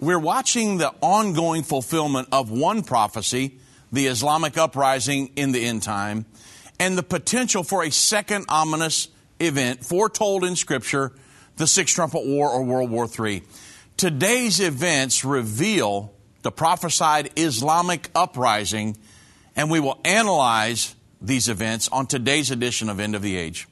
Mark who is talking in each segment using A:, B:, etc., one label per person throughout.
A: We're watching the ongoing fulfillment of one prophecy, the Islamic uprising in the end time, and the potential for a second ominous event foretold in Scripture, the Sixth Trumpet War or World War III. Today's events reveal the prophesied Islamic uprising, and we will analyze these events on today's edition of End of the Age.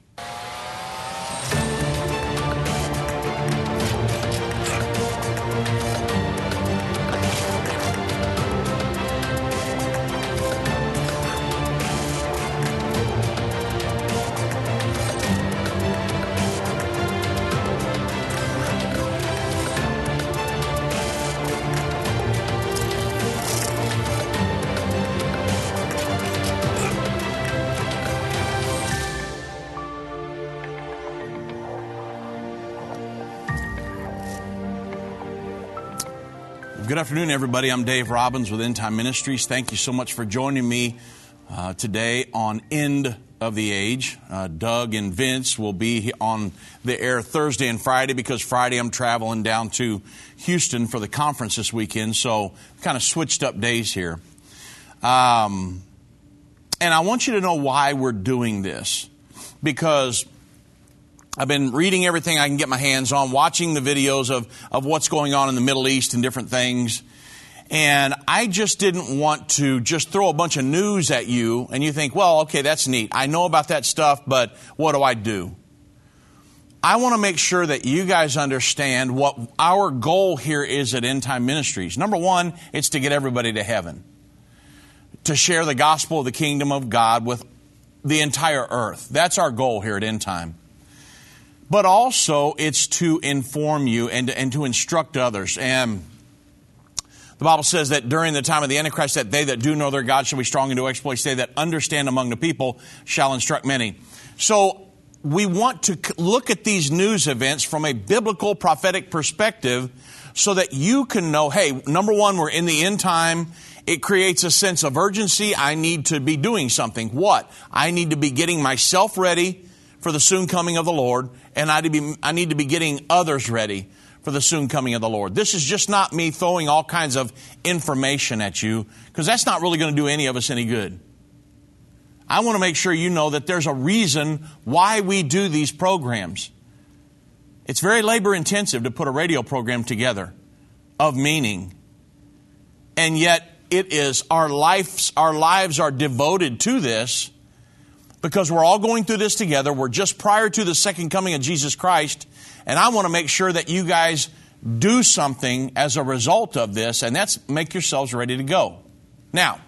A: Good afternoon, everybody. I'm Dave Robbins with End Time Ministries. Thank you so much for joining me uh, today on End of the Age. Uh, Doug and Vince will be on the air Thursday and Friday because Friday I'm traveling down to Houston for the conference this weekend, so kind of switched up days here. Um, and I want you to know why we're doing this because I've been reading everything I can get my hands on, watching the videos of, of what's going on in the Middle East and different things. And I just didn't want to just throw a bunch of news at you and you think, well, okay, that's neat. I know about that stuff, but what do I do? I want to make sure that you guys understand what our goal here is at End Time Ministries. Number one, it's to get everybody to heaven, to share the gospel of the kingdom of God with the entire earth. That's our goal here at End Time but also it's to inform you and, and to instruct others. And the Bible says that during the time of the Antichrist, that they that do know their God shall be strong and do exploits. They that understand among the people shall instruct many. So we want to look at these news events from a biblical prophetic perspective so that you can know, hey, number one, we're in the end time. It creates a sense of urgency. I need to be doing something. What? I need to be getting myself ready for the soon coming of the Lord, and I, be, I need to be getting others ready for the soon coming of the Lord. This is just not me throwing all kinds of information at you, because that's not really going to do any of us any good. I want to make sure you know that there's a reason why we do these programs. It's very labor intensive to put a radio program together of meaning. And yet it is our lives our lives are devoted to this because we're all going through this together. We're just prior to the second coming of Jesus Christ. And I want to make sure that you guys do something as a result of this, and that's make yourselves ready to go. Now,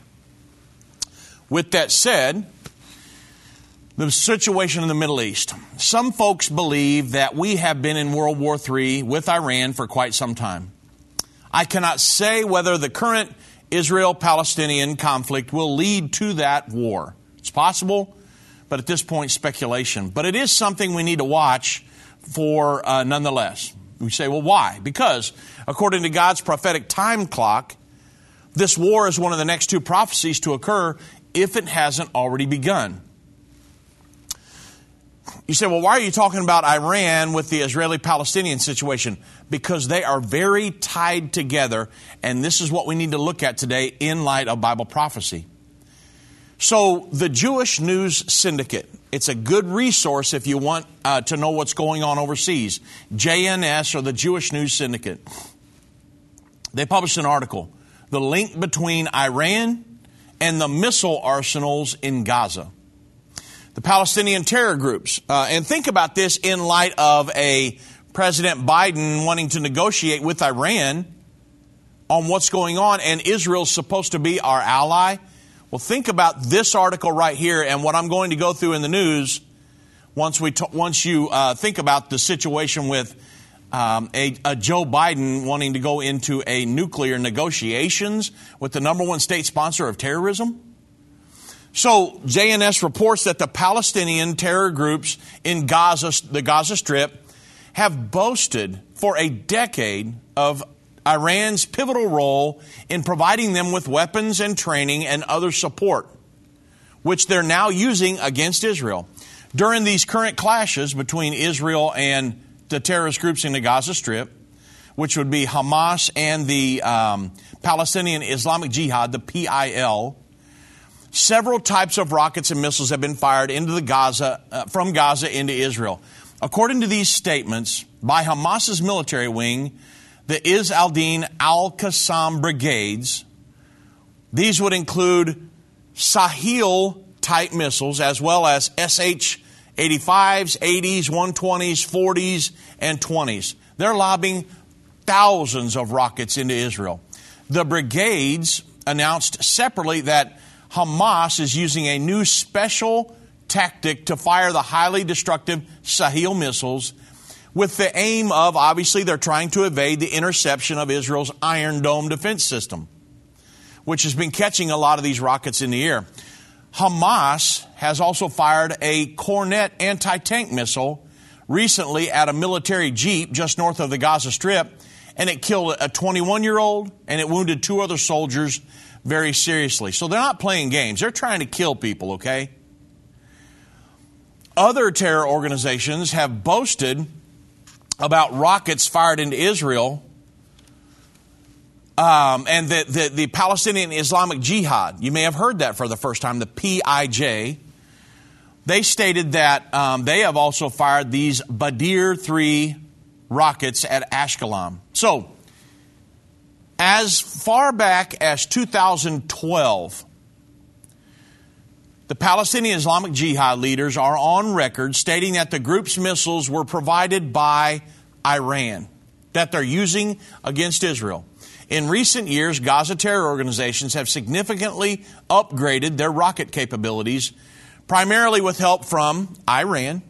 A: with that said, the situation in the Middle East. Some folks believe that we have been in World War III with Iran for quite some time. I cannot say whether the current Israel Palestinian conflict will lead to that war. It's possible, but at this point, speculation. But it is something we need to watch for uh, nonetheless. We say, well, why? Because according to God's prophetic time clock, this war is one of the next two prophecies to occur if it hasn't already begun. You say, well, why are you talking about Iran with the Israeli Palestinian situation? Because they are very tied together, and this is what we need to look at today in light of Bible prophecy. So, the Jewish News Syndicate, it's a good resource if you want uh, to know what's going on overseas. JNS, or the Jewish News Syndicate. They published an article The Link Between Iran and the Missile Arsenals in Gaza. The Palestinian terror groups. Uh, and think about this in light of a President Biden wanting to negotiate with Iran on what's going on, and Israel's supposed to be our ally well, think about this article right here and what I'm going to go through in the news once, we t- once you uh, think about the situation with um, a, a, Joe Biden wanting to go into a nuclear negotiations with the number one state sponsor of terrorism. So JNS reports that the Palestinian terror groups in Gaza, the Gaza Strip, have boasted for a decade of Iran's pivotal role in providing them with weapons and training and other support, which they're now using against Israel. During these current clashes between Israel and the terrorist groups in the Gaza Strip, which would be Hamas and the um, Palestinian Islamic Jihad, the PIL. Several types of rockets and missiles have been fired into the Gaza uh, from Gaza into Israel. According to these statements by Hamas's military wing, the Izz al-Din al-Qassam brigades, these would include Sahil type missiles as well as SH 85s, 80s, 120s, 40s, and 20s. They're lobbing thousands of rockets into Israel. The brigades announced separately that Hamas is using a new special tactic to fire the highly destructive Sahil missiles with the aim of obviously they're trying to evade the interception of Israel's Iron Dome defense system, which has been catching a lot of these rockets in the air. Hamas has also fired a Kornet anti tank missile recently at a military jeep just north of the Gaza Strip, and it killed a 21 year old and it wounded two other soldiers very seriously. So they're not playing games, they're trying to kill people, okay? Other terror organizations have boasted about rockets fired into Israel um, and the, the, the, Palestinian Islamic Jihad. You may have heard that for the first time, the PIJ. They stated that um, they have also fired these Badr 3 rockets at Ashkelon. So, as far back as 2012, the Palestinian Islamic Jihad leaders are on record stating that the group's missiles were provided by Iran, that they're using against Israel. In recent years, Gaza terror organizations have significantly upgraded their rocket capabilities, primarily with help from Iran,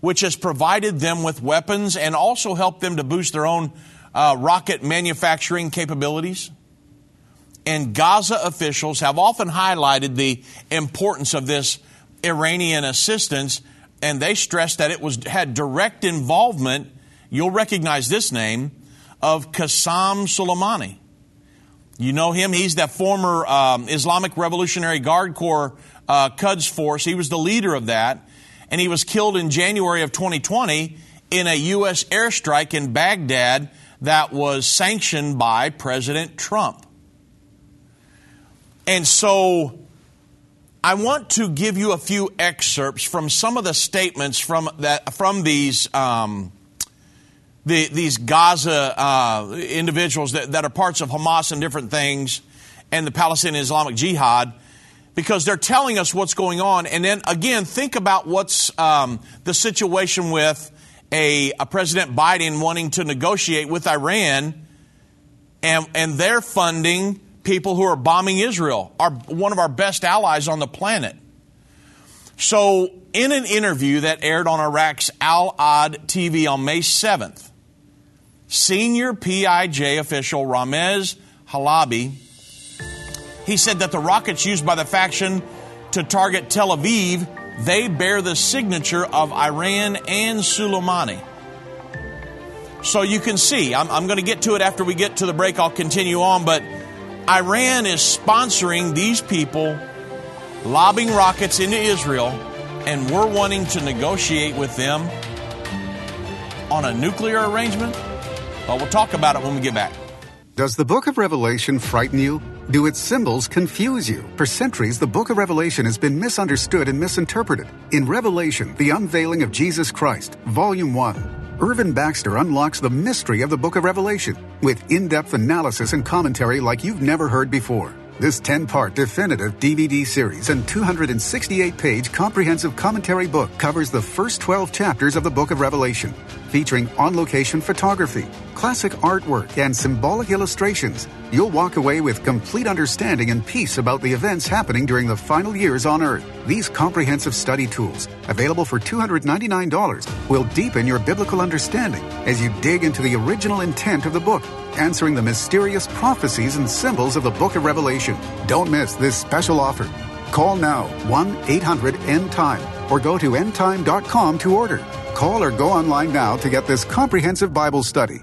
A: which has provided them with weapons and also helped them to boost their own uh, rocket manufacturing capabilities. And Gaza officials have often highlighted the importance of this Iranian assistance, and they stressed that it was had direct involvement. You'll recognize this name of Qasem Soleimani. You know him. He's that former um, Islamic Revolutionary Guard Corps uh, Quds force. He was the leader of that. And he was killed in January of 2020 in a U.S. airstrike in Baghdad that was sanctioned by President Trump. And so I want to give you a few excerpts from some of the statements from, that, from these um, the, these Gaza uh, individuals that, that are parts of Hamas and different things and the Palestinian Islamic Jihad because they're telling us what's going on. And then again, think about what's um, the situation with a, a, President Biden wanting to negotiate with Iran and, and they're funding people who are bombing Israel, our, one of our best allies on the planet. So, in an interview that aired on Iraq's Al Ahd TV on May 7th, senior PIJ official Ramez Halabi, he said that the rockets used by the faction to target Tel Aviv, they bear the signature of Iran and Soleimani. So you can see, I'm, I'm going to get to it after we get to the break. I'll continue on, but Iran is sponsoring these people lobbing rockets into Israel, and we're wanting to negotiate with them on a nuclear arrangement well, we'll talk about it when we get back.
B: Does the book of Revelation frighten you? Do its symbols confuse you? For centuries, the book of Revelation has been misunderstood and misinterpreted. In Revelation, the unveiling of Jesus Christ, Volume 1, Irvin Baxter unlocks the mystery of the book of Revelation with in depth analysis and commentary like you've never heard before. This 10 part definitive DVD series and 268 page comprehensive commentary book covers the first 12 chapters of the book of Revelation, featuring on location photography, classic artwork, and symbolic illustrations. You'll walk away with complete understanding and peace about the events happening during the final years on Earth. These comprehensive study tools, available for $299, will deepen your biblical understanding as you dig into the original intent of the book answering the mysterious prophecies and symbols of the book of Revelation. Don't miss this special offer. Call now 1 800 End Time or go to endtime.com to order. Call or go online now to get this comprehensive Bible study.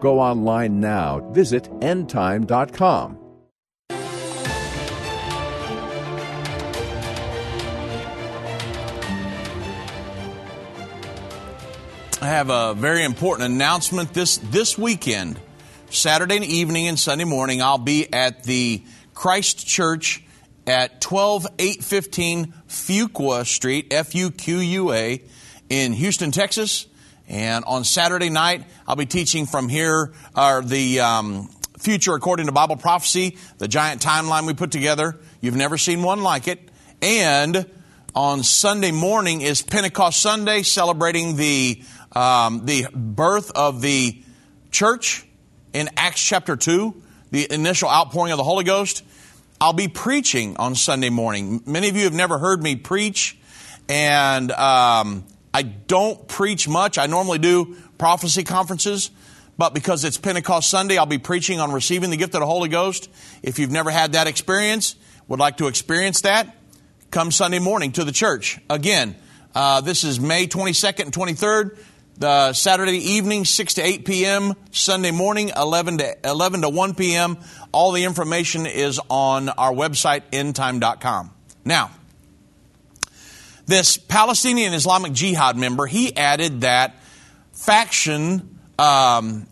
C: Go online now. Visit endtime.com.
A: I have a very important announcement this this weekend. Saturday evening and Sunday morning, I'll be at the Christ Church at 12815 Fuqua Street, F U Q U A, in Houston, Texas. And on Saturday night, I'll be teaching from here, or the um, future according to Bible prophecy, the giant timeline we put together. You've never seen one like it. And on Sunday morning is Pentecost Sunday, celebrating the um, the birth of the church in Acts chapter two, the initial outpouring of the Holy Ghost. I'll be preaching on Sunday morning. Many of you have never heard me preach, and um, I don't preach much. I normally do prophecy conferences, but because it's Pentecost Sunday, I'll be preaching on receiving the gift of the Holy Ghost. If you've never had that experience, would like to experience that, come Sunday morning to the church. Again, uh, this is May 22nd and 23rd. The Saturday evening, 6 to 8 p.m., Sunday morning, 11 to, 11 to 1 p.m. All the information is on our website, endtime.com. Now, this Palestinian Islamic Jihad member, he added that faction, um,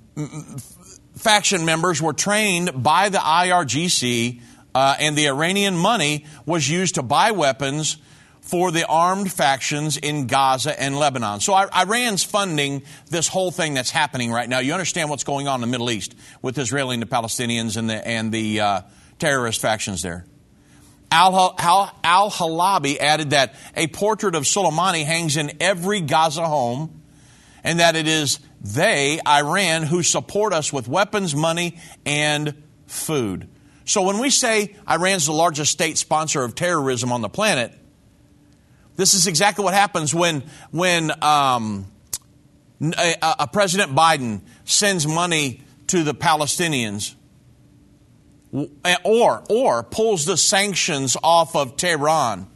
A: faction members were trained by the IRGC uh, and the Iranian money was used to buy weapons for the armed factions in Gaza and Lebanon. So Iran's funding this whole thing that's happening right now. You understand what's going on in the Middle East with Israeli and the Palestinians and the, and the uh, terrorist factions there. Al Halabi added that a portrait of Soleimani hangs in every Gaza home and that it is they, Iran, who support us with weapons, money, and food. So when we say Iran's the largest state sponsor of terrorism on the planet, this is exactly what happens when, when um, a, a President Biden sends money to the Palestinians or, or pulls the sanctions off of Tehran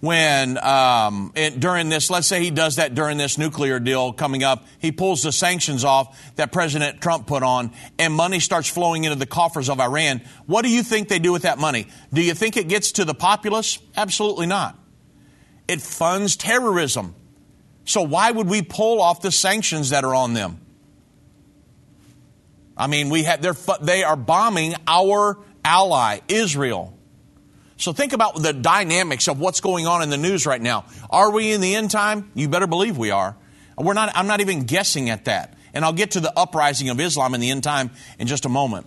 A: when um, it, during this, let's say he does that during this nuclear deal coming up, he pulls the sanctions off that President Trump put on, and money starts flowing into the coffers of Iran. What do you think they do with that money? Do you think it gets to the populace? Absolutely not it funds terrorism. So why would we pull off the sanctions that are on them? I mean, we have, they're, they are bombing our ally, Israel. So think about the dynamics of what's going on in the news right now. Are we in the end time? You better believe we are. We're not, I'm not even guessing at that. And I'll get to the uprising of Islam in the end time in just a moment.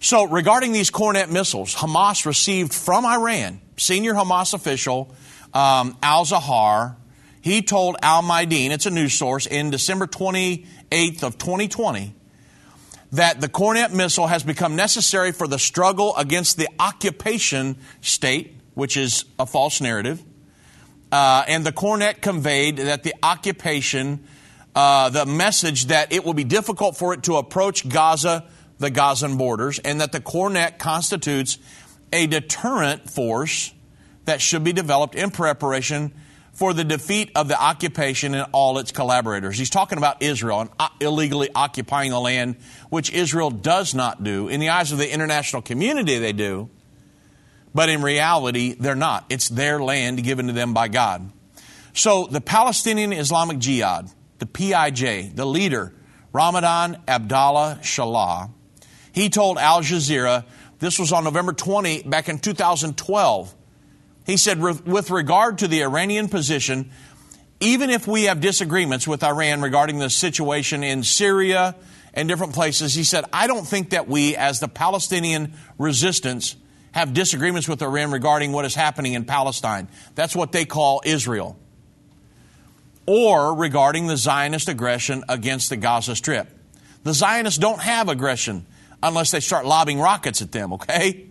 A: So regarding these Kornet missiles, Hamas received from Iran, senior Hamas official, um, Al Zahar, he told Al Mayadeen, it's a news source, in December 28th of 2020, that the Kornet missile has become necessary for the struggle against the occupation state, which is a false narrative. Uh, and the Kornet conveyed that the occupation, uh, the message that it will be difficult for it to approach Gaza, the Gazan borders, and that the Kornet constitutes a deterrent force that should be developed in preparation for the defeat of the occupation and all its collaborators. He's talking about Israel and uh, illegally occupying the land, which Israel does not do. In the eyes of the international community, they do. But in reality, they're not. It's their land given to them by God. So the Palestinian Islamic Jihad, the PIJ, the leader, Ramadan Abdallah Shalah, he told Al Jazeera, this was on November 20, back in 2012, He said, with regard to the Iranian position, even if we have disagreements with Iran regarding the situation in Syria and different places, he said, I don't think that we, as the Palestinian resistance, have disagreements with Iran regarding what is happening in Palestine. That's what they call Israel. Or regarding the Zionist aggression against the Gaza Strip. The Zionists don't have aggression unless they start lobbing rockets at them, okay?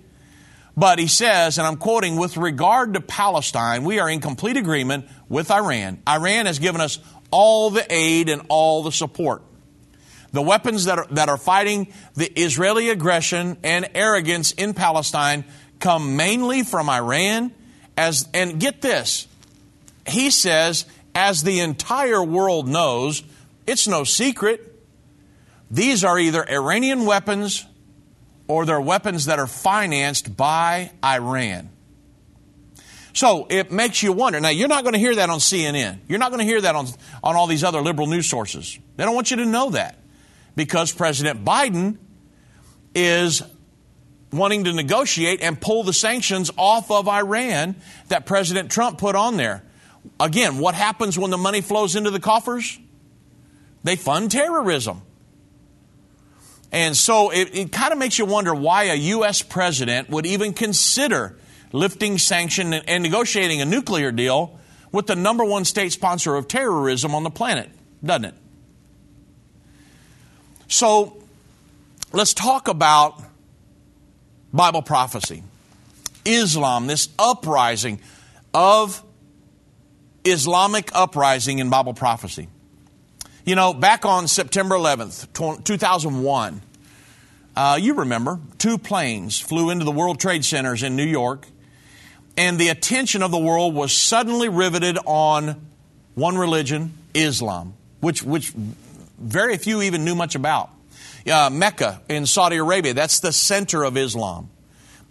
A: But he says, and I'm quoting, with regard to Palestine, we are in complete agreement with Iran. Iran has given us all the aid and all the support. The weapons that are, that are fighting the Israeli aggression and arrogance in Palestine come mainly from Iran. As, and get this, he says, as the entire world knows, it's no secret. These are either Iranian weapons or they're weapons that are financed by Iran. So it makes you wonder. Now, you're not going to hear that on CNN. You're not going to hear that on, on all these other liberal news sources. They don't want you to know that because President Biden is wanting to negotiate and pull the sanctions off of Iran that President Trump put on there. Again, what happens when the money flows into the coffers? They fund terrorism. And so it, it kind of makes you wonder why a U.S. president would even consider lifting sanction and, and negotiating a nuclear deal with the number one state sponsor of terrorism on the planet, doesn't it? So let's talk about Bible prophecy. Islam, this uprising of Islamic uprising in Bible prophecy. You know, back on September 11th, 2001, uh, you remember, two planes flew into the World Trade Centers in New York, and the attention of the world was suddenly riveted on one religion, Islam, which, which very few even knew much about. Uh, Mecca in Saudi Arabia, that's the center of Islam.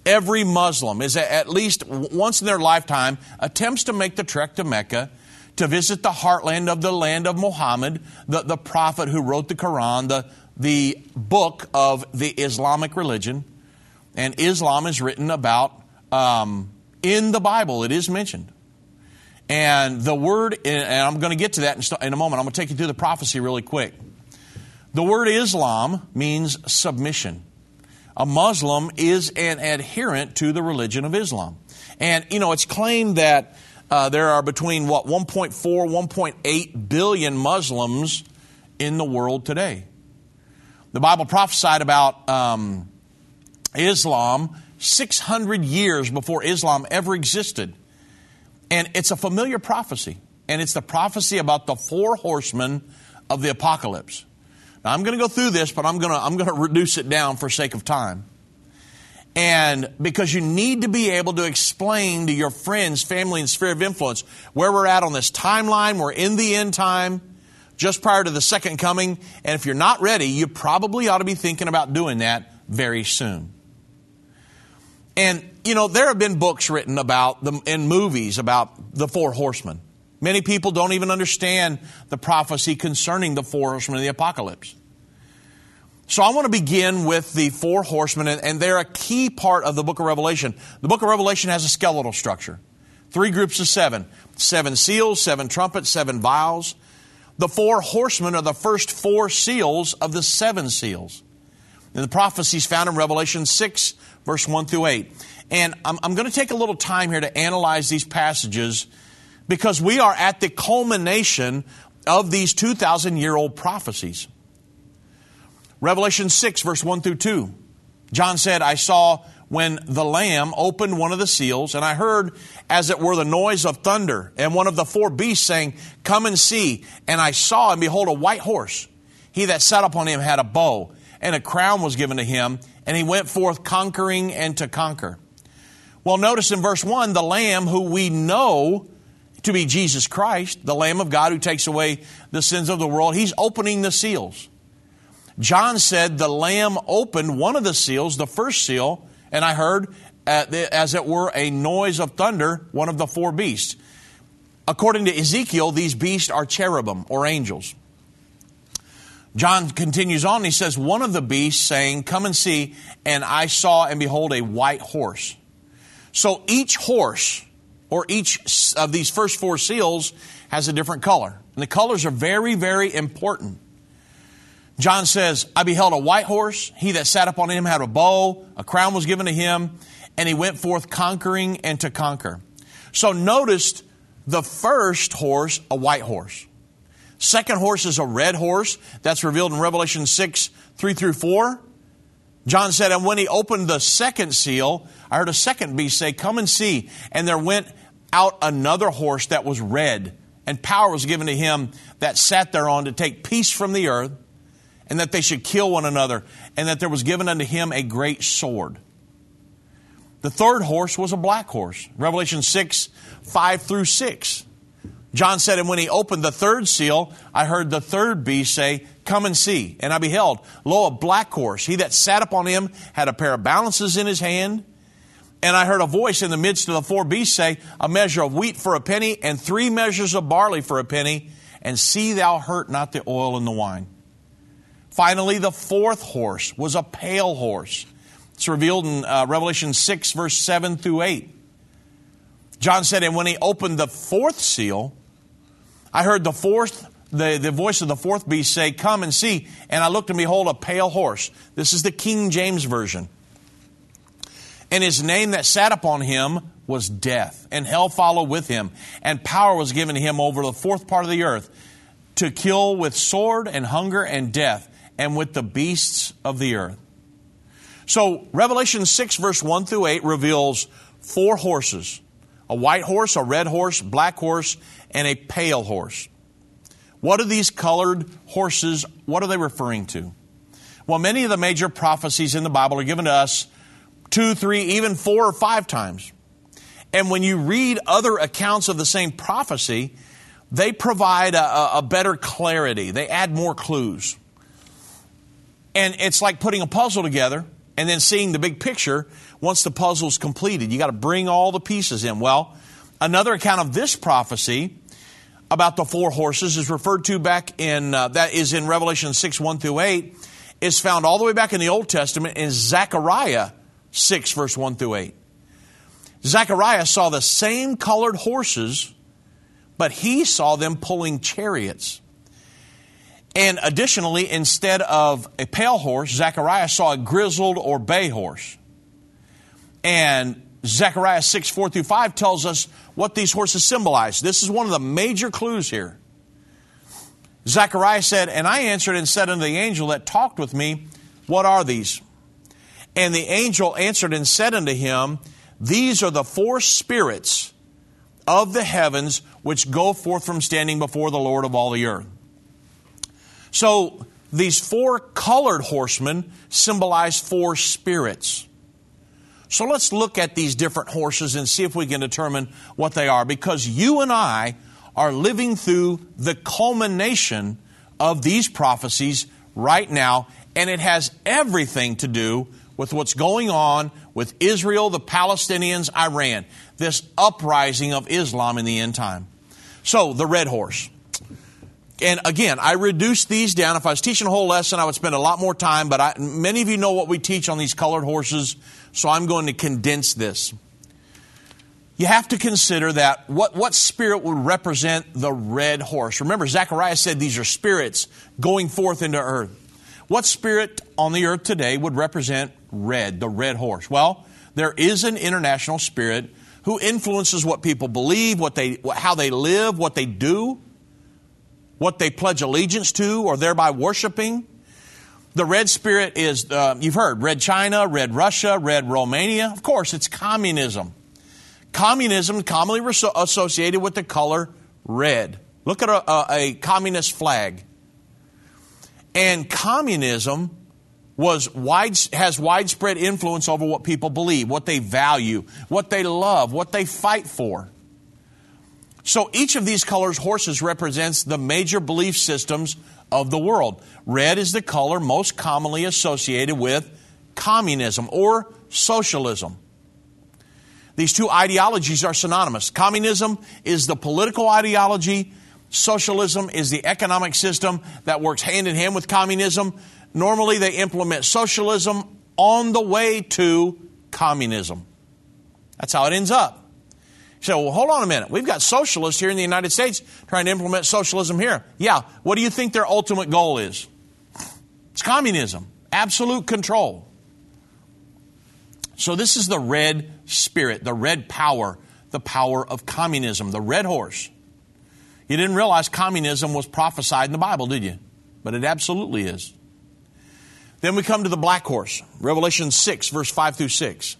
A: Every Muslim is at least once in their lifetime attempts to make the trek to Mecca to visit the heartland of the land of Muhammad, the, the prophet who wrote the Quran, the, the book of the Islamic religion. And Islam is written about um, in the Bible, it is mentioned. And the word, and I'm going to get to that in a moment, I'm going to take you through the prophecy really quick. The word Islam means submission. A Muslim is an adherent to the religion of Islam. And, you know, it's claimed that uh, there are between what 1.4 1.8 billion muslims in the world today. The bible prophesied about um, islam 600 years before islam ever existed. And it's a familiar prophecy. And it's the prophecy about the four horsemen of the apocalypse. Now i'm going to go through this but i'm going to i'm going to reduce it down for sake of time and because you need to be able to explain to your friends, family, and sphere of influence where we're at on this timeline. We're in the end time, just prior to the second coming. And if you're not ready, you probably ought to be thinking about doing that very soon. And, you know, there have been books written about them in movies about the four horsemen. Many people don't even understand the prophecy concerning the four horsemen of the apocalypse. So I want to begin with the four horsemen, and they're a key part of the book of Revelation. The book of Revelation has a skeletal structure. Three groups of seven. Seven seals, seven trumpets, seven vials. The four horsemen are the first four seals of the seven seals. And the prophecies found in Revelation 6, verse 1 through 8. And I'm, I'm going to take a little time here to analyze these passages because we are at the culmination of these 2,000 year old prophecies. Revelation 6, verse 1 through 2. John said, I saw when the Lamb opened one of the seals, and I heard as it were the noise of thunder, and one of the four beasts saying, Come and see. And I saw, and behold, a white horse. He that sat upon him had a bow, and a crown was given to him, and he went forth conquering and to conquer. Well, notice in verse 1, the Lamb who we know to be Jesus Christ, the Lamb of God who takes away the sins of the world, he's opening the seals. John said the Lamb opened one of the seals, the first seal, and I heard, uh, as it were, a noise of thunder, one of the four beasts. According to Ezekiel, these beasts are cherubim or angels. John continues on, he says, One of the beasts saying, Come and see, and I saw and behold a white horse. So each horse or each of these first four seals has a different color. And the colors are very, very important. John says, I beheld a white horse. He that sat upon him had a bow. A crown was given to him. And he went forth conquering and to conquer. So notice the first horse, a white horse. Second horse is a red horse. That's revealed in Revelation 6, 3 through 4. John said, And when he opened the second seal, I heard a second beast say, Come and see. And there went out another horse that was red, and power was given to him that sat thereon to take peace from the earth, and that they should kill one another, and that there was given unto him a great sword. The third horse was a black horse. Revelation 6, 5 through 6. John said, And when he opened the third seal, I heard the third beast say, Come and see. And I beheld, lo, a black horse. He that sat upon him had a pair of balances in his hand. And I heard a voice in the midst of the four beasts say, A measure of wheat for a penny, and three measures of barley for a penny, and see thou hurt not the oil and the wine. Finally, the fourth horse was a pale horse. It's revealed in uh, Revelation 6, verse 7 through 8. John said, And when he opened the fourth seal, I heard the fourth, the, the voice of the fourth beast say, Come and see. And I looked and behold a pale horse. This is the King James Version. And his name that sat upon him was death, and hell followed with him, and power was given to him over the fourth part of the earth to kill with sword and hunger and death, and with the beasts of the earth. So, Revelation 6, verse 1 through 8 reveals four horses a white horse, a red horse, black horse, and a pale horse. What are these colored horses? What are they referring to? Well, many of the major prophecies in the Bible are given to us two, three, even four or five times. And when you read other accounts of the same prophecy, they provide a, a, better clarity. They add more clues. And it's like putting a puzzle together and then seeing the big picture once the puzzle's completed. You got to bring all the pieces in. Well, another account of this prophecy about the four horses is referred to back in, uh, that is in Revelation 6, 1 through 8, is found all the way back in the Old Testament in Zechariah 6, verse 1 through 8. Zechariah saw the same colored horses, but he saw them pulling chariots. And additionally, instead of a pale horse, Zechariah saw a grizzled or bay horse. And Zechariah 6, 4 through 5 tells us what these horses symbolize. This is one of the major clues here. Zechariah said, And I answered and said unto the angel that talked with me, What are these? And the angel answered and said unto him, These are the four spirits of the heavens which go forth from standing before the Lord of all the earth. So these four colored horsemen symbolize four spirits. So let's look at these different horses and see if we can determine what they are because you and I are living through the culmination of these prophecies right now, and it has everything to do with what's going on with Israel, the Palestinians, Iran, this uprising of Islam in the end time. So, the red horse. And again, I reduced these down. If I was teaching a whole lesson, I would spend a lot more time, but I, many of you know what we teach on these colored horses, so I'm going to condense this. You have to consider that what, what spirit would represent the red horse? Remember, Zechariah said these are spirits going forth into earth. What spirit on the earth today would represent red, the red horse? Well, there is an international spirit who influences what people believe, what they, how they live, what they do, what they pledge allegiance to or thereby worshiping. The red spirit is, uh, you've heard, red China, red Russia, red Romania. Of course, it's communism. Communism commonly associated with the color red. Look at a, a, a communist flag. And communism was wide, has widespread influence over what people believe, what they value, what they love, what they fight for. So each of these colors, horses, represents the major belief systems of the world. Red is the color most commonly associated with communism or socialism. These two ideologies are synonymous. Communism is the political ideology, socialism is the economic system that works hand in hand with communism. Normally, they implement socialism on the way to communism. That's how it ends up. So, well, hold on a minute. We've got socialists here in the United States trying to implement socialism here. Yeah, what do you think their ultimate goal is? It's communism, absolute control. So, this is the red spirit, the red power, the power of communism, the red horse. You didn't realize communism was prophesied in the Bible, did you? But it absolutely is. Then we come to the black horse, Revelation 6, verse 5 through 6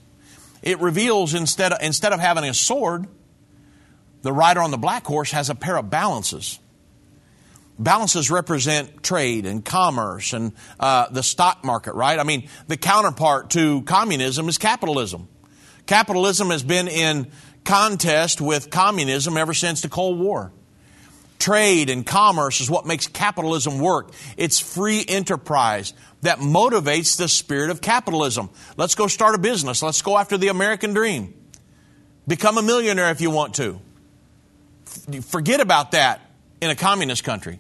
A: it reveals instead of, instead of having a sword, the rider on the black horse has a pair of balances. Balances represent trade and commerce and uh, the stock market, right? I mean, the counterpart to communism is capitalism. Capitalism has been in contest with communism ever since the Cold War. Trade and commerce is what makes capitalism work. It's free enterprise that motivates the spirit of capitalism. Let's go start a business. Let's go after the American dream. Become a millionaire if you want to. Forget about that in a communist country.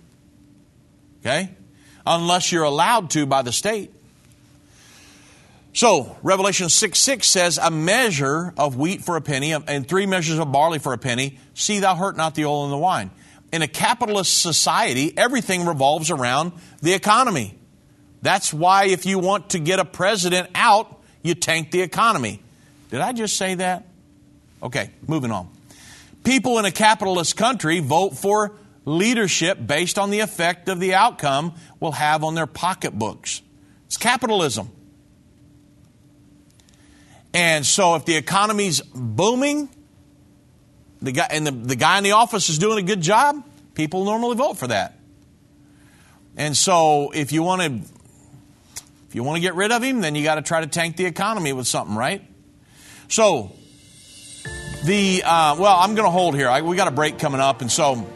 A: Okay? Unless you're allowed to by the state. So, Revelation 6 6 says, A measure of wheat for a penny and three measures of barley for a penny. See thou hurt not the oil and the wine in a capitalist society, everything revolves around the economy. That's why if you want to get a president out, you tank the economy. Did I just say that? Okay, moving on. People in a capitalist country vote for leadership based on the effect of the outcome will have on their pocketbooks. It's capitalism. And so if the economy's booming, the guy and the, the guy in the office is doing a good job, people normally vote for that. And so if you want to if you want to get rid of him, then you got to try to tank the economy with something, right? So the uh, well, I'm going to hold here. I, we got a break coming up, and so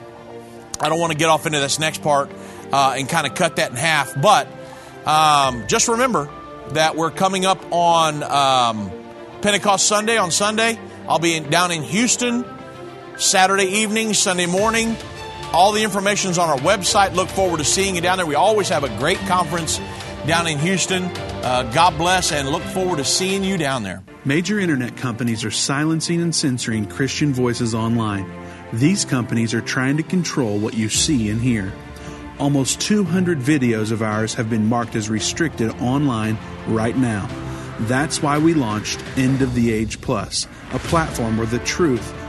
A: I don't want to get off into this next part uh, and kind of cut that in half. But um, just remember that we're coming up on um, Pentecost Sunday on Sunday. I'll be in, down in Houston Saturday evening, Sunday morning. All the information is on our website. Look forward to seeing you down there. We always have a great conference down in Houston. Uh, God bless and look forward to seeing you down there.
D: Major internet companies are silencing and censoring Christian voices online. These companies are trying to control what you see and hear. Almost 200 videos of ours have been marked as restricted online right now. That's why we launched End of the Age Plus, a platform where the truth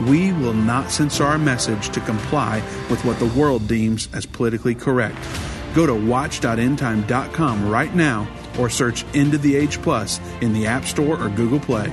D: We will not censor our message to comply with what the world deems as politically correct. Go to watch.endtime.com right now or search End of the Age Plus in the App Store or Google Play.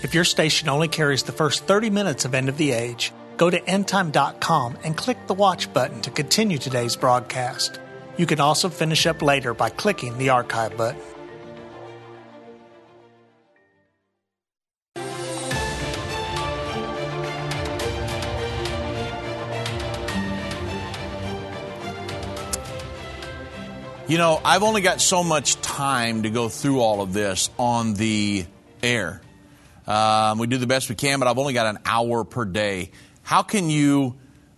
E: If your station only carries the first 30 minutes of End of the Age, go to endtime.com and click the watch button to continue today's broadcast. You can also finish up later by clicking the archive button.
A: You know, I've only got so much time to go through all of this on the air. Um, we do the best we can, but I've only got an hour per day. How can you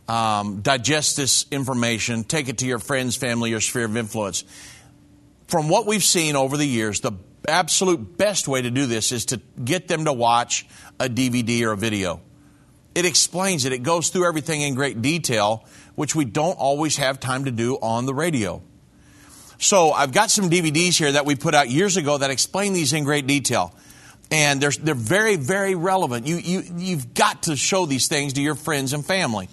A: um, digest this information, take it to your friends, family, your sphere of influence? From what we've seen over the years, the absolute best way to do this is to get them to watch a DVD or a video. It explains it, it goes through everything in great detail, which we don't always have time to do on the radio. So I've got some DVDs here that we put out years ago that explain these in great detail. And they're, they're very, very relevant. You, you, you've got to show these things to your friends and family.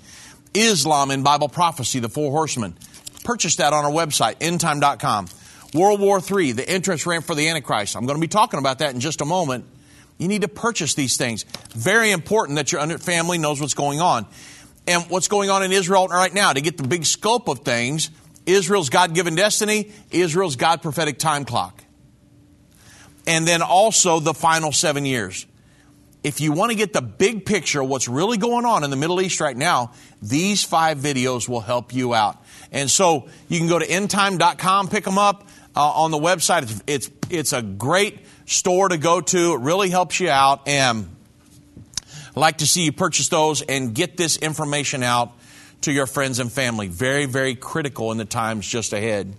A: Islam and Bible Prophecy, the Four Horsemen. Purchase that on our website, endtime.com. World War III, the entrance ramp for the Antichrist. I'm going to be talking about that in just a moment. You need to purchase these things. Very important that your family knows what's going on. And what's going on in Israel right now to get the big scope of things Israel's God given destiny, Israel's God prophetic time clock. And then also the final seven years. If you want to get the big picture of what's really going on in the Middle East right now, these five videos will help you out. And so you can go to endtime.com, pick them up uh, on the website. It's, it's, it's a great store to go to. It really helps you out. And I'd like to see you purchase those and get this information out to your friends and family. Very, very critical in the times just ahead.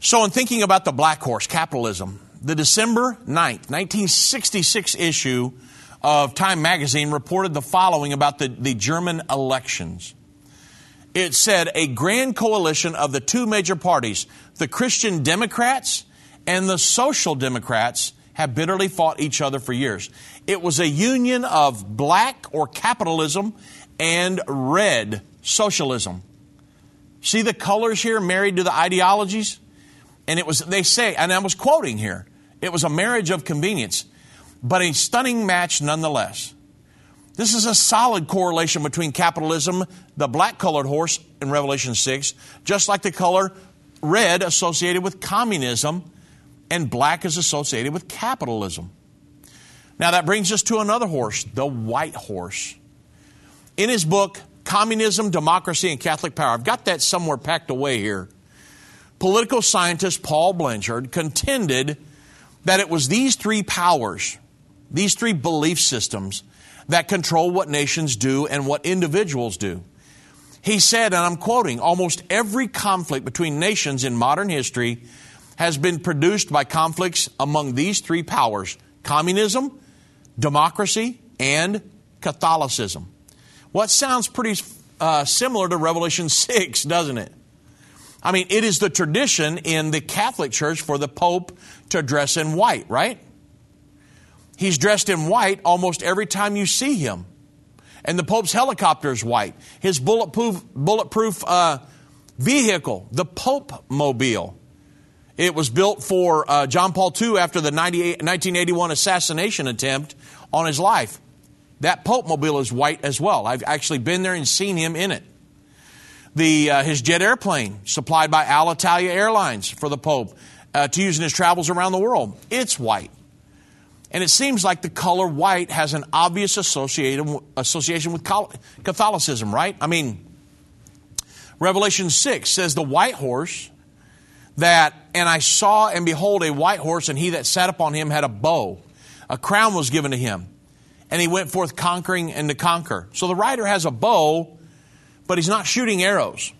A: So, in thinking about the black horse, capitalism, the December 9th, 1966 issue of Time magazine reported the following about the, the German elections. It said a grand coalition of the two major parties, the Christian Democrats and the Social Democrats, have bitterly fought each other for years. It was a union of black or capitalism and red socialism. See the colors here married to the ideologies? And it was, they say, and I was quoting here, it was a marriage of convenience, but a stunning match nonetheless. This is a solid correlation between capitalism, the black colored horse in Revelation 6, just like the color red associated with communism and black is associated with capitalism. Now that brings us to another horse, the white horse. In his book, Communism, Democracy, and Catholic Power, I've got that somewhere packed away here. Political scientist Paul Blanshard contended that it was these three powers, these three belief systems, that control what nations do and what individuals do. He said, and I'm quoting, almost every conflict between nations in modern history has been produced by conflicts among these three powers communism, democracy, and Catholicism. What sounds pretty uh, similar to Revelation 6, doesn't it? I mean, it is the tradition in the Catholic Church for the Pope to dress in white, right? He's dressed in white almost every time you see him. And the Pope's helicopter is white. His bulletproof, bulletproof uh, vehicle, the Pope Mobile, it was built for uh, John Paul II after the 1981 assassination attempt on his life. That Pope Mobile is white as well. I've actually been there and seen him in it. The, uh, his jet airplane, supplied by Alitalia Airlines for the Pope uh, to use in his travels around the world, it's white. And it seems like the color white has an obvious association with Catholicism, right? I mean, Revelation 6 says the white horse that, and I saw and behold a white horse, and he that sat upon him had a bow. A crown was given to him and he went forth conquering and to conquer. So the rider has a bow, but he's not shooting arrows.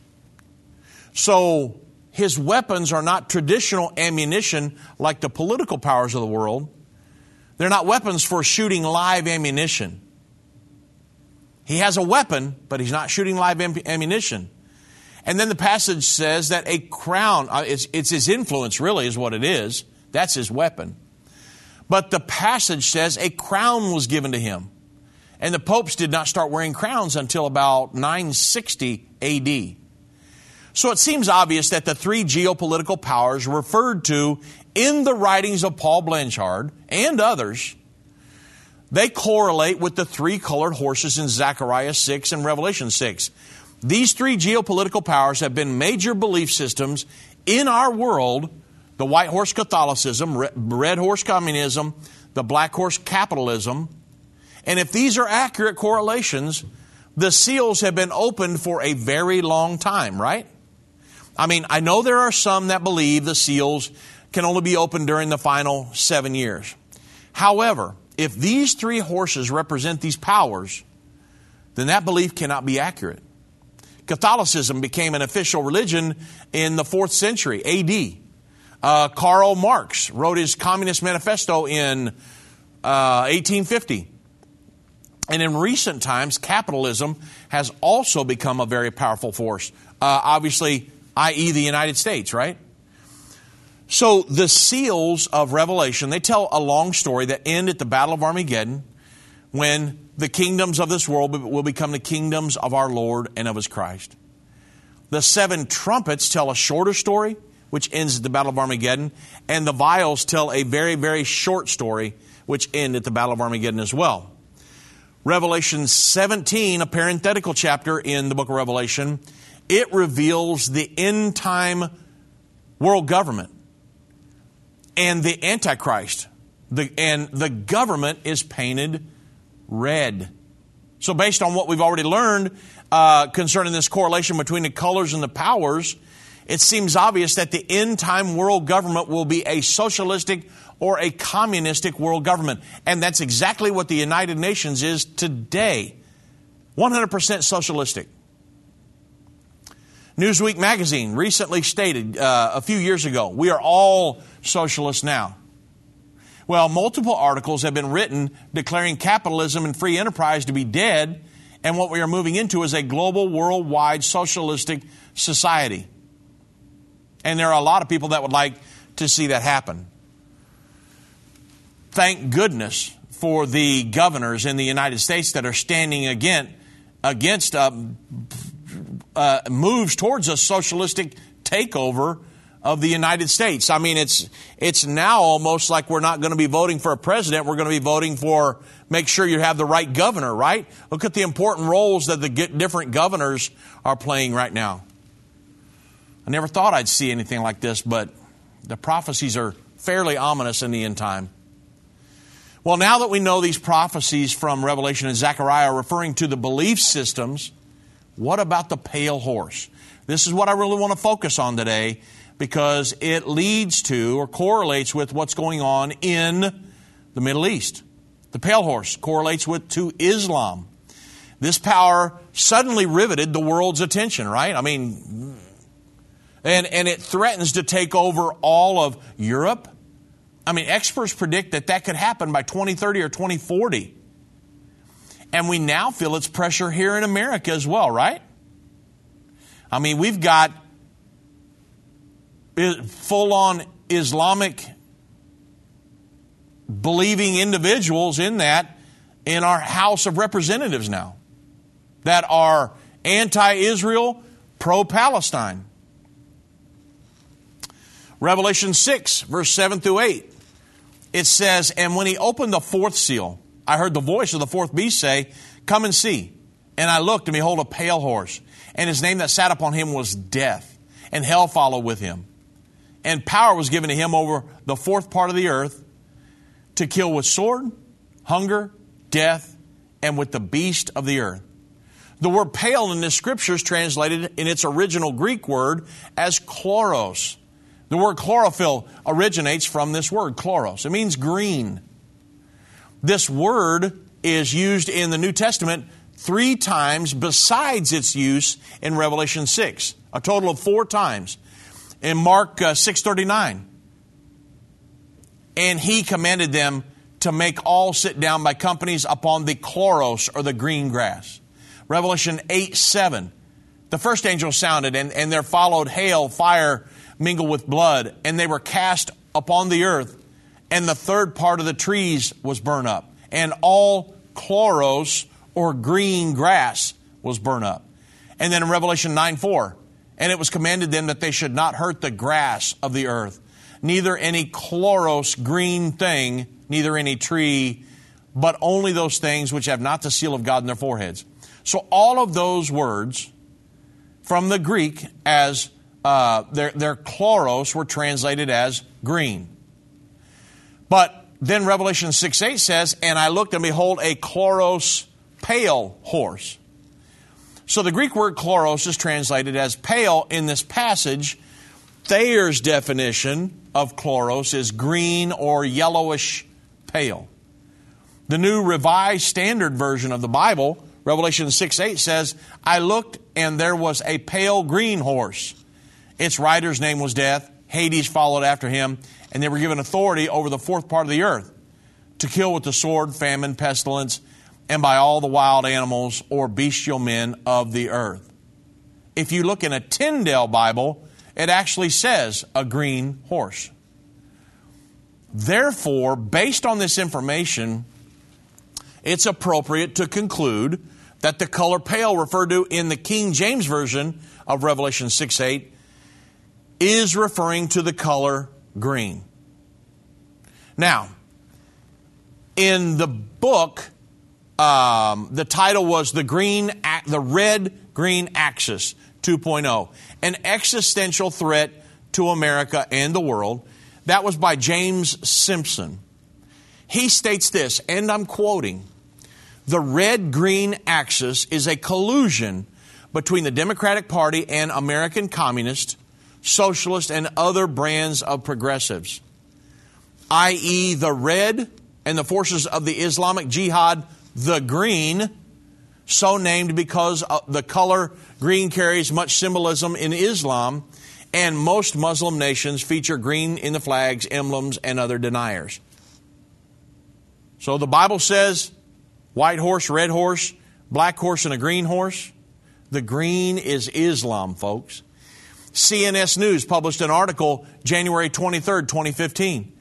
A: So his weapons are not traditional ammunition like the political powers of the world. They're not weapons for shooting live ammunition. He has a weapon, but he's not shooting live ammunition. And then the passage says that a crown, uh, it's, it's his influence, really, is what it is. That's his weapon. But the passage says a crown was given to him. And the popes did not start wearing crowns until about 960 AD. So it seems obvious that the three geopolitical powers referred to in the writings of Paul Blanshard and others, they correlate with the three colored horses in Zechariah 6 and Revelation 6. These three geopolitical powers have been major belief systems in our world the white horse Catholicism, red horse communism, the black horse capitalism. And if these are accurate correlations, the seals have been opened for a very long time, right? I mean, I know there are some that believe the seals can only be opened during the final seven years. However, if these three horses represent these powers, then that belief cannot be accurate. Catholicism became an official religion in the fourth century AD. Uh, Karl Marx wrote his Communist Manifesto in uh, 1850. And in recent times, capitalism has also become a very powerful force. Uh, obviously, i.e., the United States, right? So the seals of Revelation, they tell a long story that end at the Battle of Armageddon when the kingdoms of this world will become the kingdoms of our Lord and of his Christ. The seven trumpets tell a shorter story, which ends at the Battle of Armageddon, and the vials tell a very, very short story, which end at the Battle of Armageddon as well. Revelation 17, a parenthetical chapter in the book of Revelation, it reveals the end time world government and the Antichrist. The, and the government is painted red. So, based on what we've already learned uh, concerning this correlation between the colors and the powers, it seems obvious that the end time world government will be a socialistic or a communistic world government. And that's exactly what the United Nations is today 100% socialistic. Newsweek magazine recently stated uh, a few years ago we are all socialists now. Well, multiple articles have been written declaring capitalism and free enterprise to be dead, and what we are moving into is a global, worldwide socialistic society. And there are a lot of people that would like to see that happen. Thank goodness for the governors in the United States that are standing against, against uh, uh, moves towards a socialistic takeover of the United States. I mean, it's it's now almost like we're not going to be voting for a president. We're going to be voting for make sure you have the right governor. Right? Look at the important roles that the different governors are playing right now. I never thought I'd see anything like this, but the prophecies are fairly ominous in the end time. Well, now that we know these prophecies from Revelation and Zechariah are referring to the belief systems, what about the pale horse? This is what I really want to focus on today because it leads to or correlates with what's going on in the Middle East. The pale horse correlates with to Islam. This power suddenly riveted the world's attention, right? I mean, and, and it threatens to take over all of Europe. I mean, experts predict that that could happen by 2030 or 2040. And we now feel its pressure here in America as well, right? I mean, we've got full on Islamic believing individuals in that in our House of Representatives now that are anti Israel, pro Palestine. Revelation 6, verse 7 through 8, it says, And when he opened the fourth seal, I heard the voice of the fourth beast say, Come and see. And I looked, and behold, a pale horse. And his name that sat upon him was Death, and hell followed with him and power was given to him over the fourth part of the earth to kill with sword, hunger, death, and with the beast of the earth. The word pale in the scripture is translated in its original Greek word as chloros. The word chlorophyll originates from this word, chloros. It means green. This word is used in the New Testament three times besides its use in Revelation 6, a total of four times in Mark uh, 6:39. And he commanded them to make all sit down by companies upon the chloros or the green grass. Revelation 8 7. The first angel sounded, and, and there followed hail, fire mingled with blood, and they were cast upon the earth, and the third part of the trees was burned up, and all chloros or green grass was burned up. And then in Revelation 9 4, and it was commanded them that they should not hurt the grass of the earth, neither any chloros green thing, neither any tree, but only those things which have not the seal of God in their foreheads. So all of those words from the Greek as uh, their, their chloros were translated as green. But then Revelation 6 8 says, And I looked and behold a chloros pale horse. So the Greek word chloros is translated as pale in this passage. Thayer's definition of chloros is green or yellowish pale. The New Revised Standard Version of the Bible, Revelation 6 8 says, I looked and there was a pale green horse. Its rider's name was Death. Hades followed after him, and they were given authority over the fourth part of the earth to kill with the sword, famine, pestilence, and by all the wild animals or bestial men of the earth. If you look in a Tyndale Bible, it actually says a green horse. Therefore, based on this information, it's appropriate to conclude that the color pale referred to in the King James Version of Revelation 6 8 is referring to the color green. Now, in the book, um, the title was the green, the red green axis 2.0, an existential threat to America and the world. That was by James Simpson. He states this, and I'm quoting The red green axis is a collusion between the Democratic Party and American communists, socialists, and other brands of progressives, i.e., the red and the forces of the Islamic Jihad, the green, so named because the color green carries much symbolism in Islam and most Muslim nations feature green in the flags, emblems, and other deniers. So the Bible says white horse, red horse, black horse, and a green horse. The green is Islam, folks. CNS News published an article January 23rd, 2015.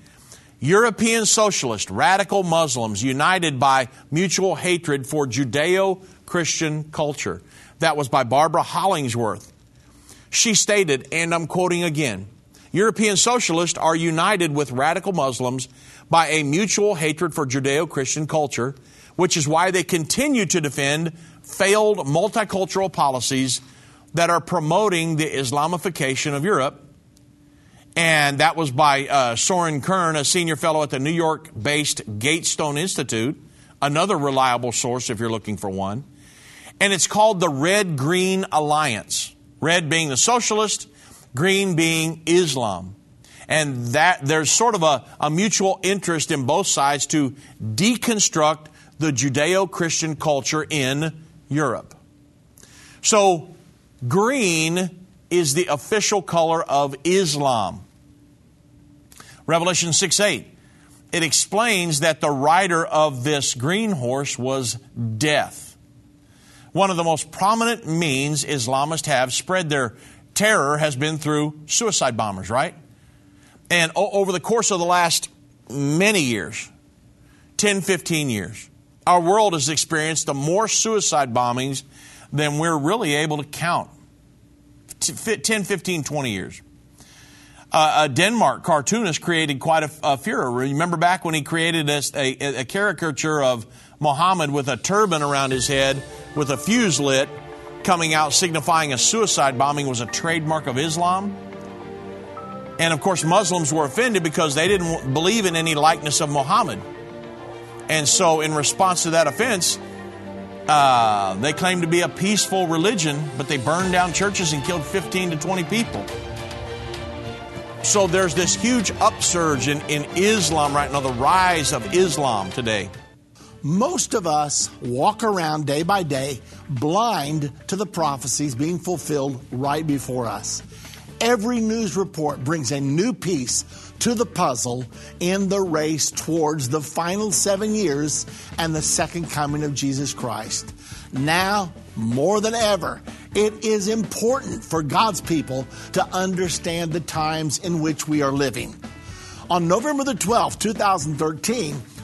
A: European socialist, radical Muslims united by mutual hatred for Judeo Christian culture. That was by Barbara Hollingsworth. She stated, and I'm quoting again European socialists are united with radical Muslims by a mutual hatred for Judeo Christian culture, which is why they continue to defend failed multicultural policies that are promoting the Islamification of Europe. And that was by uh, Soren Kern, a senior fellow at the New York based Gatestone Institute, another reliable source if you're looking for one. And it's called the Red Green Alliance. Red being the socialist, green being Islam. And that there's sort of a, a mutual interest in both sides to deconstruct the Judeo Christian culture in Europe. So, green is the official color of Islam. Revelation 6 8. It explains that the rider of this green horse was death one of the most prominent means Islamists have spread their terror has been through suicide bombers, right? And o- over the course of the last many years, 10, 15 years, our world has experienced the more suicide bombings than we're really able to count. 10, 15, 20 years. Uh, a Denmark cartoonist created quite a, a furor. Remember back when he created a, a, a caricature of Muhammad with a turban around his head with a fuse lit coming out signifying a suicide bombing was a trademark of Islam. And of course, Muslims were offended because they didn't believe in any likeness of Muhammad. And so, in response to that offense, uh, they claim to be a peaceful religion, but they burned down churches and killed 15 to 20 people. So, there's this huge upsurge in, in Islam right now, the rise of Islam today
F: most of us walk around day by day blind to the prophecies being fulfilled right before us. Every news report brings a new piece to the puzzle in the race towards the final seven years and the second coming of Jesus Christ. Now, more than ever, it is important for God's people to understand the times in which we are living. On November the 12th, 2013,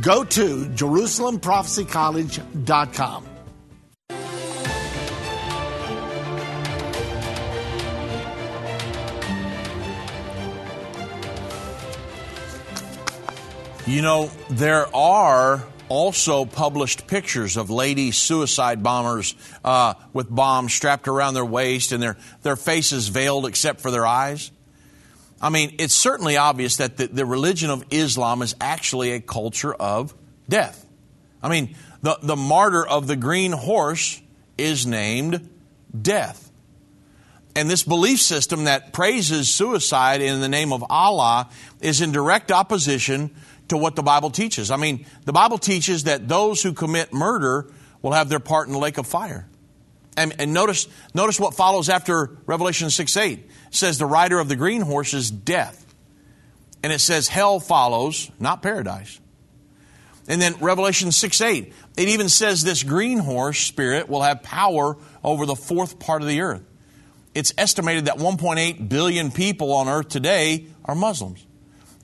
F: Go to JerusalemProphecyCollege.com.
A: You know, there are also published pictures of lady suicide bombers uh, with bombs strapped around their waist and their, their faces veiled except for their eyes. I mean, it's certainly obvious that the, the religion of Islam is actually a culture of death. I mean, the, the martyr of the green horse is named death. And this belief system that praises suicide in the name of Allah is in direct opposition to what the Bible teaches. I mean, the Bible teaches that those who commit murder will have their part in the lake of fire. And, and notice, notice what follows after Revelation 6 8. Says, The rider of the green horse is death. And it says, Hell follows, not paradise. And then Revelation 6 8, it even says this green horse spirit will have power over the fourth part of the earth. It's estimated that 1.8 billion people on earth today are Muslims.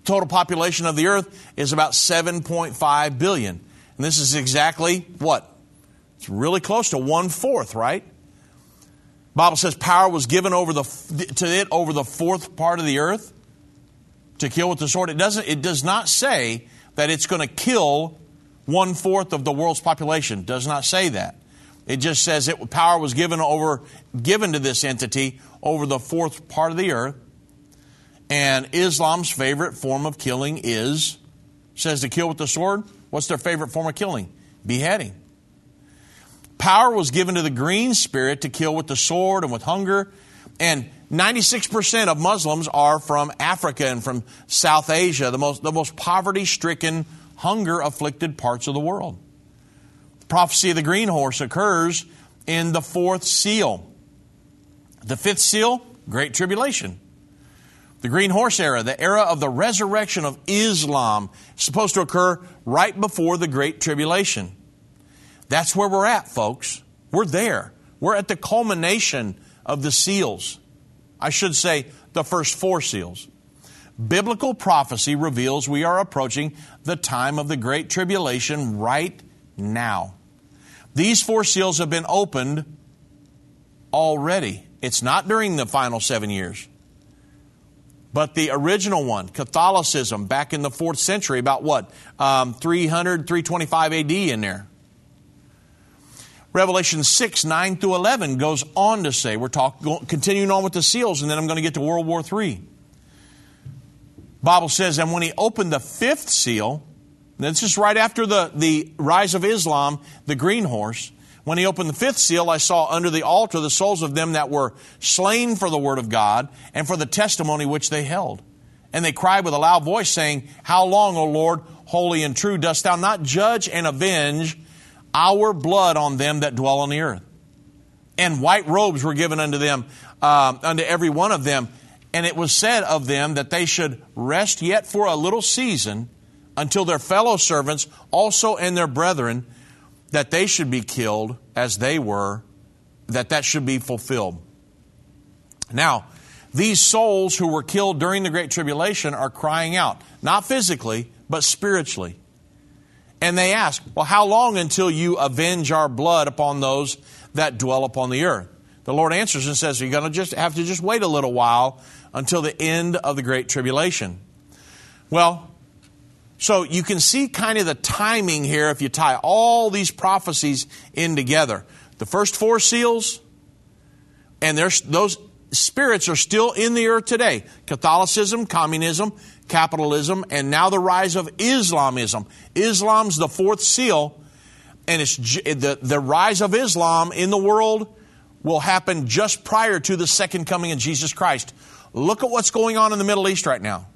A: Total population of the earth is about 7.5 billion. And this is exactly what? It's really close to one fourth, right? Bible says power was given over the, to it over the fourth part of the earth to kill with the sword. It doesn't. It does not say that it's going to kill one fourth of the world's population. Does not say that. It just says it power was given over given to this entity over the fourth part of the earth. And Islam's favorite form of killing is says to kill with the sword. What's their favorite form of killing? Beheading. Power was given to the green spirit to kill with the sword and with hunger. And 96% of Muslims are from Africa and from South Asia, the most, the most poverty stricken, hunger afflicted parts of the world. The prophecy of the green horse occurs in the fourth seal. The fifth seal, Great Tribulation. The green horse era, the era of the resurrection of Islam, is supposed to occur right before the Great Tribulation. That's where we're at, folks. We're there. We're at the culmination of the seals. I should say the first four seals. Biblical prophecy reveals we are approaching the time of the Great Tribulation right now. These four seals have been opened already. It's not during the final seven years. But the original one, Catholicism, back in the fourth century, about what? Um, 300, 325 AD in there. Revelation 6, 9 through 11 goes on to say, we're talking, continuing on with the seals, and then I'm going to get to World War III. Bible says, and when he opened the fifth seal, this is right after the, the rise of Islam, the green horse. When he opened the fifth seal, I saw under the altar the souls of them that were slain for the word of God and for the testimony which they held. And they cried with a loud voice, saying, How long, O Lord, holy and true, dost thou not judge and avenge our blood on them that dwell on the earth. And white robes were given unto them, um, unto every one of them. And it was said of them that they should rest yet for a little season until their fellow servants also and their brethren, that they should be killed as they were, that that should be fulfilled. Now, these souls who were killed during the Great Tribulation are crying out, not physically, but spiritually. And they ask, Well, how long until you avenge our blood upon those that dwell upon the earth? The Lord answers and says, You're going to just have to just wait a little while until the end of the Great Tribulation. Well, so you can see kind of the timing here if you tie all these prophecies in together. The first four seals, and those spirits are still in the earth today. Catholicism, communism, capitalism, and now the rise of Islamism. Islam's the fourth seal, and it's the, the rise of Islam in the world will happen just prior to the second coming of Jesus Christ. Look at what's going on in the Middle East right now.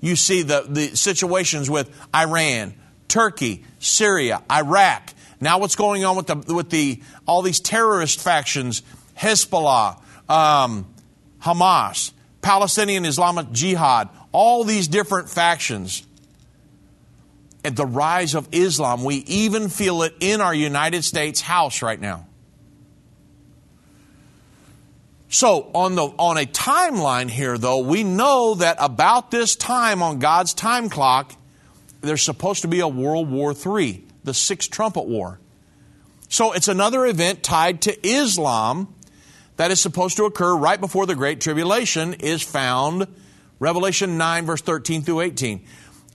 A: You see the, the situations with Iran, Turkey, Syria, Iraq. Now what's going on with the with the all these terrorist factions, Hezbollah, um, Hamas, Palestinian Islamic Jihad, all these different factions. And the rise of Islam, we even feel it in our United States House right now. So, on, the, on a timeline here, though, we know that about this time on God's time clock, there's supposed to be a World War III, the Sixth Trumpet War. So, it's another event tied to Islam that is supposed to occur right before the Great Tribulation is found Revelation 9, verse 13 through 18.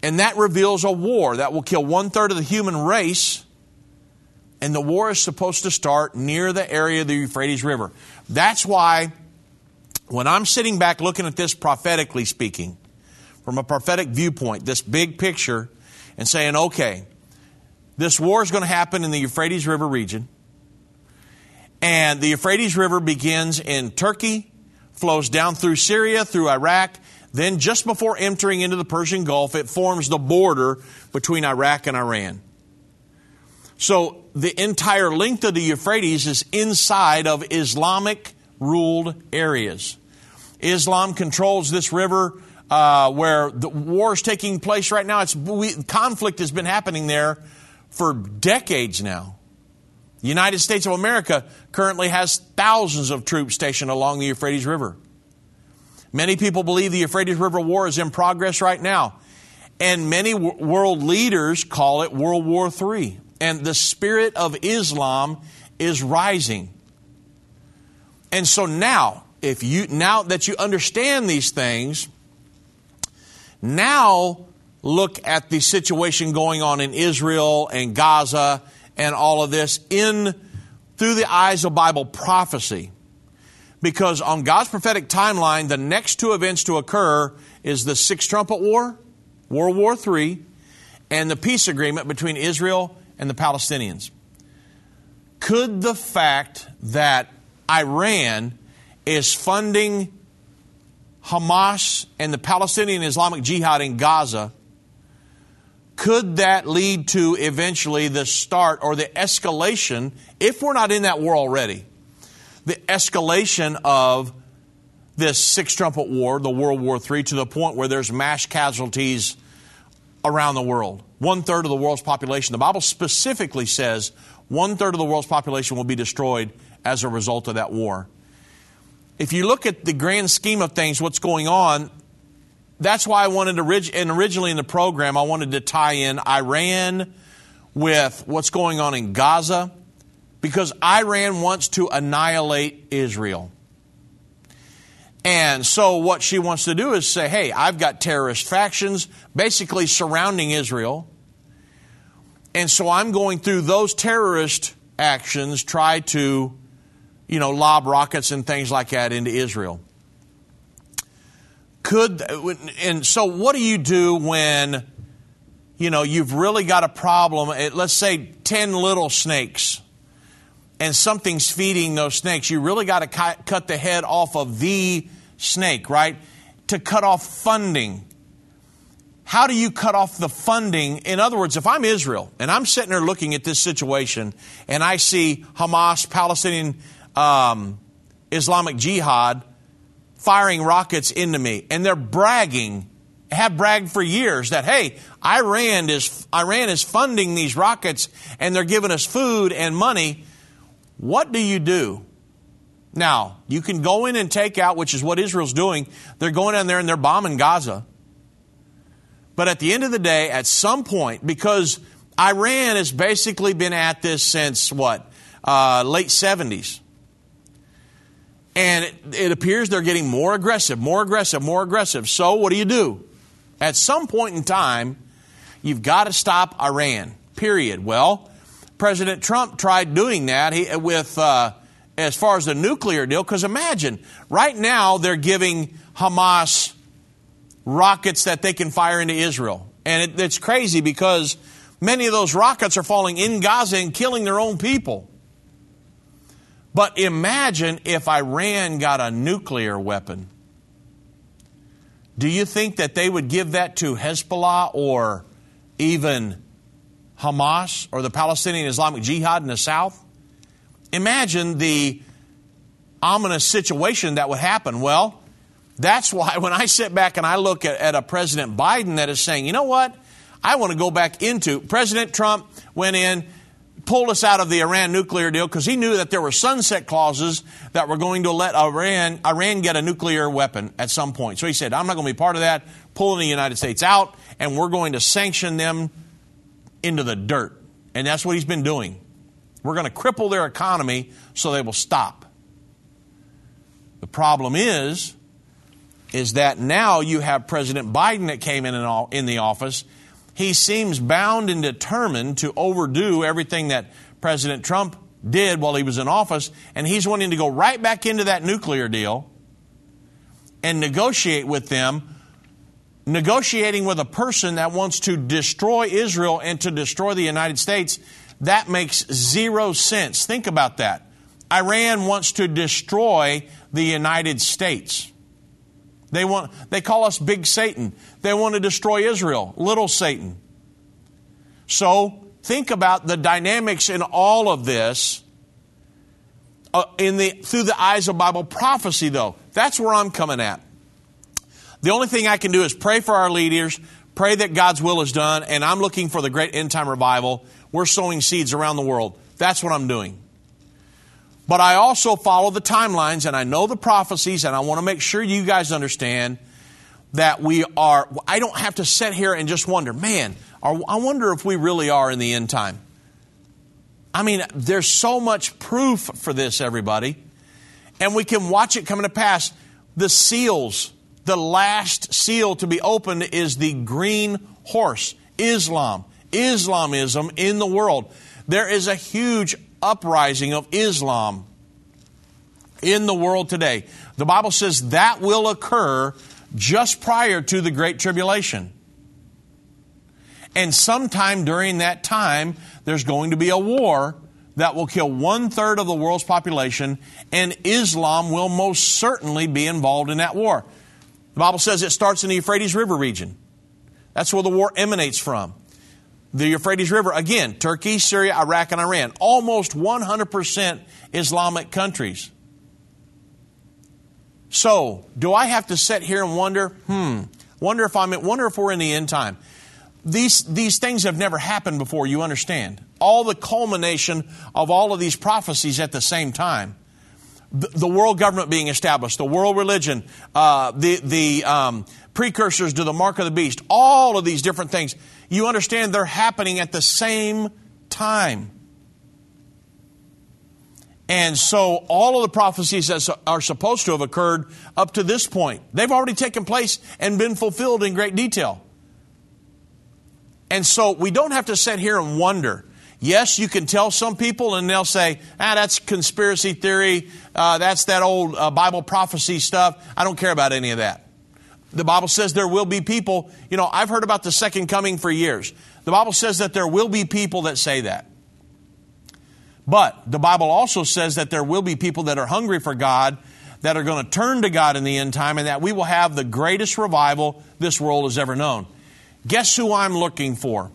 A: And that reveals a war that will kill one third of the human race. And the war is supposed to start near the area of the Euphrates River. That's why, when I'm sitting back looking at this prophetically speaking, from a prophetic viewpoint, this big picture, and saying, okay, this war is going to happen in the Euphrates River region. And the Euphrates River begins in Turkey, flows down through Syria, through Iraq, Then, just before entering into the Persian Gulf, it forms the border between Iraq and Iran. So, the entire length of the Euphrates is inside of Islamic ruled areas. Islam controls this river uh, where the war is taking place right now. It's, we, conflict has been happening there for decades now. The United States of America currently has thousands of troops stationed along the Euphrates River. Many people believe the Euphrates River War is in progress right now. And many w- world leaders call it World War III. And the spirit of Islam is rising. And so now, if you now that you understand these things, now look at the situation going on in Israel and Gaza and all of this in through the eyes of Bible prophecy. Because on God's prophetic timeline, the next two events to occur is the Sixth Trumpet War, World War III, and the peace agreement between Israel and the Palestinians. Could the fact that Iran is funding Hamas and the Palestinian Islamic Jihad in Gaza could that lead to eventually the start or the escalation, if we're not in that war already, the escalation of this six trumpet war, the World War III, to the point where there's mass casualties around the world. One third of the world's population, the Bible specifically says one third of the world's population will be destroyed as a result of that war. If you look at the grand scheme of things, what's going on, that's why I wanted to, and originally in the program, I wanted to tie in Iran with what's going on in Gaza, because Iran wants to annihilate Israel. And so what she wants to do is say, hey, I've got terrorist factions basically surrounding Israel. And so I'm going through those terrorist actions, try to, you know, lob rockets and things like that into Israel could and so what do you do when you know you've really got a problem eh, let's say 10 little snakes and something's feeding those snakes you really got to cut the head off of the snake right to cut off funding how do you cut off the funding in other words if i'm israel and i'm sitting there looking at this situation and i see hamas palestinian um, islamic jihad firing rockets into me. And they're bragging, have bragged for years that, hey, Iran is, Iran is funding these rockets and they're giving us food and money. What do you do? Now, you can go in and take out, which is what Israel's doing. They're going down there and they're bombing Gaza. But at the end of the day, at some point, because Iran has basically been at this since what? Uh, late 70s. And it, it appears they're getting more aggressive, more aggressive, more aggressive. So what do you do? At some point in time, you've got to stop Iran, period. Well, President Trump tried doing that he, with, uh, as far as the nuclear deal, because imagine, right now they're giving Hamas rockets that they can fire into Israel. And it, it's crazy because many of those rockets are falling in Gaza and killing their own people. But imagine if Iran got a nuclear weapon. Do you think that they would give that to Hezbollah or even Hamas or the Palestinian Islamic Jihad in the south? Imagine the ominous situation that would happen. Well, that's why when I sit back and I look at, at a President Biden that is saying, you know what? I want to go back into President Trump went in pulled us out of the Iran nuclear deal because he knew that there were sunset clauses that were going to let Iran, Iran get a nuclear weapon at some point. So he said, I'm not going to be part of that, pulling the United States out, and we're going to sanction them into the dirt. And that's what he's been doing. We're going to cripple their economy so they will stop. The problem is, is that now you have President Biden that came in in the office he seems bound and determined to overdo everything that President Trump did while he was in office, and he's wanting to go right back into that nuclear deal and negotiate with them, negotiating with a person that wants to destroy Israel and to destroy the United States. That makes zero sense. Think about that. Iran wants to destroy the United States. They want they call us big Satan. They want to destroy Israel, little Satan. So, think about the dynamics in all of this uh, in the through the eyes of Bible prophecy though. That's where I'm coming at. The only thing I can do is pray for our leaders, pray that God's will is done, and I'm looking for the great end time revival. We're sowing seeds around the world. That's what I'm doing. But I also follow the timelines and I know the prophecies, and I want to make sure you guys understand that we are, I don't have to sit here and just wonder, man, I wonder if we really are in the end time. I mean, there's so much proof for this, everybody. And we can watch it coming to pass. The seals, the last seal to be opened is the green horse, Islam, Islamism in the world. There is a huge uprising of Islam in the world today. The Bible says that will occur just prior to the Great Tribulation. And sometime during that time, there's going to be a war that will kill one third of the world's population, and Islam will most certainly be involved in that war. The Bible says it starts in the Euphrates River region. That's where the war emanates from the Euphrates River, again, Turkey, Syria, Iraq, and Iran, almost 100% Islamic countries. So, do I have to sit here and wonder, hmm, wonder if I'm wonder if we're in the end time? These these things have never happened before, you understand. All the culmination of all of these prophecies at the same time. The, world government being established, the world religion, uh, the the um, precursors to the mark of the beast, all of these different things you understand they're happening at the same time. And so all of the prophecies that are supposed to have occurred up to this point, they've already taken place and been fulfilled in great detail. And so we don't have to sit here and wonder. Yes, you can tell some people and they'll say, ah, that's conspiracy theory. Uh, that's that old uh, Bible prophecy stuff. I don't care about any of that. The Bible says there will be people, you know, I've heard about the second coming for years. The Bible says that there will be people that say that. But the Bible also says that there will be people that are hungry for God, that are going to turn to God in the end time, and that we will have the greatest revival this world has ever known. Guess who I'm looking for?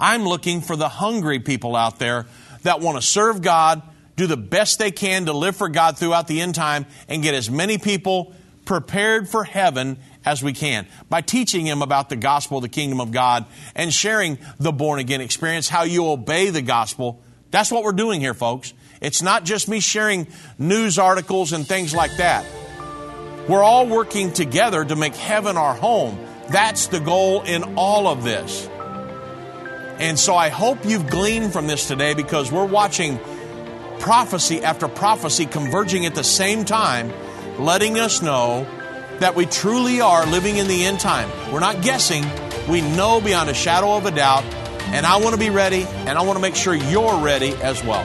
A: I'm looking for the hungry people out there that want to serve God, do the best they can to live for God throughout the end time, and get as many people prepared for heaven as we can by teaching them about the gospel the kingdom of God and sharing the born again experience, how you obey the gospel. That's what we're doing here, folks. It's not just me sharing news articles and things like that. We're all working together to make heaven our home. That's the goal in all of this. And so I hope you've gleaned from this today because we're watching prophecy after prophecy converging at the same time letting us know that we truly are living in the end time. We're not guessing, we know beyond a shadow of a doubt. And I want to be ready, and I want to make sure you're ready as well.